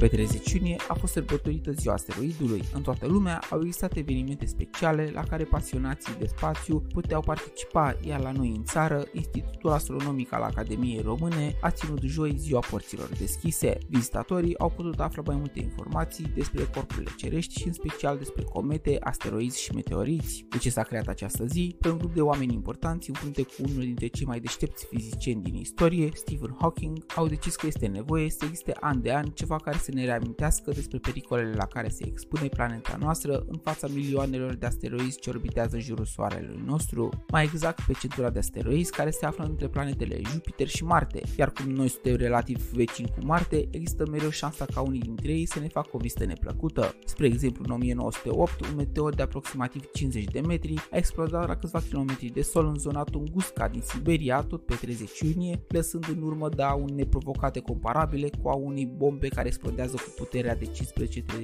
Pe 30 iunie a fost sărbătorită ziua asteroidului. În toată lumea au existat evenimente speciale la care pasionații de spațiu puteau participa, iar la noi în țară, Institutul Astronomic al Academiei Române a ținut joi ziua porților deschise. Vizitatorii au putut afla mai multe informații despre corpurile cerești și în special despre comete, asteroizi și meteoriți. De ce s-a creat această zi? Pe un grup de oameni importanți în frunte cu unul dintre cei mai deștepți fizicieni din istorie, Stephen Hawking, au decis că este nevoie să existe an de an ceva care să ne reamintească despre pericolele la care se expune planeta noastră în fața milioanelor de asteroizi ce orbitează jurul soarelui nostru, mai exact pe centura de asteroizi care se află între planetele Jupiter și Marte, iar cum noi suntem relativ vecini cu Marte, există mereu șansa ca unii dintre ei să ne facă o vizită neplăcută. Spre exemplu, în 1908, un meteor de aproximativ 50 de metri a explodat la câțiva kilometri de sol în zona Tunguska din Siberia, tot pe 30 iunie, lăsând în urmă daune neprovocate comparabile cu a unei bombe care explodează cu puterea de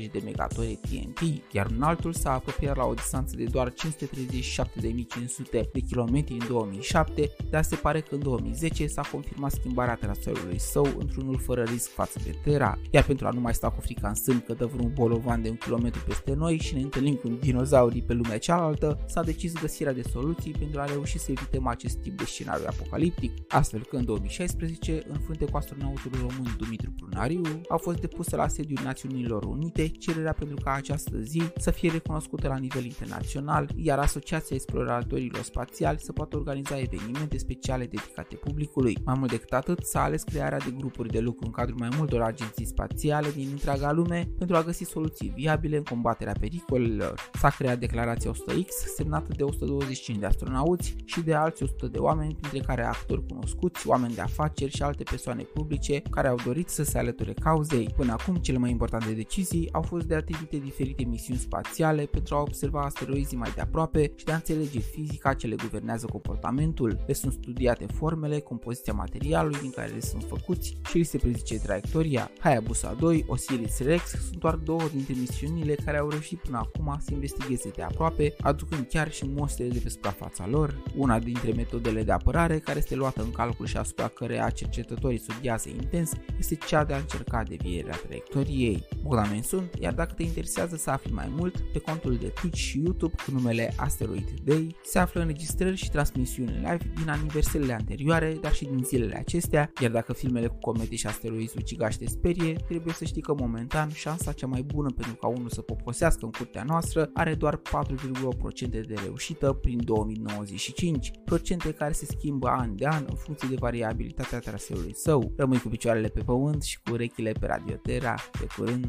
15-30 de megatone TNT, iar un altul s-a apropiat la o distanță de doar 537.500 de kilometri în 2007, dar se pare că în 2010 s-a confirmat schimbarea traseului său într-unul fără risc față de Terra, iar pentru a nu mai sta cu frica în sân că dă vreun bolovan de un kilometru peste noi și ne întâlnim cu dinozaurii pe lumea cealaltă, s-a decis găsirea de soluții pentru a reuși să evităm acest tip de scenariu apocaliptic, astfel că în 2016, în frunte cu astronautul român Dumitru Prunariu, au fost depuse la sediul Națiunilor Unite cererea pentru ca această zi să fie recunoscută la nivel internațional, iar Asociația Exploratorilor Spațiali să poată organiza evenimente speciale dedicate publicului. Mai mult decât atât, s-a ales crearea de grupuri de lucru în cadrul mai multor agenții spațiale din întreaga lume pentru a găsi soluții viabile în combaterea pericolelor. S-a creat declarația 100X, semnată de 125 de astronauți și de alți 100 de oameni, printre care actori cunoscuți, oameni de afaceri și alte persoane publice care au dorit să se alăture cauzei. Până acum, cele mai importante decizii au fost de a trimite diferite misiuni spațiale pentru a observa asteroizii mai de aproape și de a înțelege fizica ce le guvernează comportamentul. Le sunt studiate formele, compoziția materialului din care le sunt făcuți și li se prezice traiectoria. Hayabusa 2, Osiris Rex sunt doar două dintre misiunile care au reușit până acum să investigheze de aproape, aducând chiar și mostre de pe suprafața lor. Una dintre metodele de apărare care este luată în calcul și asupra căreia cercetătorii studiază intens este cea de a încerca devierea traiectoriei. Bogdamen sunt, iar dacă te interesează să afli mai mult, pe contul de Twitch și YouTube cu numele Asteroid Day se află înregistrări și transmisiuni live din aniversările anterioare, dar și din zilele acestea, iar dacă filmele cu comete și asteroizi ucigași te sperie, trebuie să știi că momentan șansa cea mai bună pentru ca unul să poposească în curtea noastră are doar 4,8% de reușită prin 2095, procente care se schimbă an de an în funcție de variabilitatea traseului său. Rămâi cu picioarele pe pământ și cu urechile pe radiotera. Pe curând!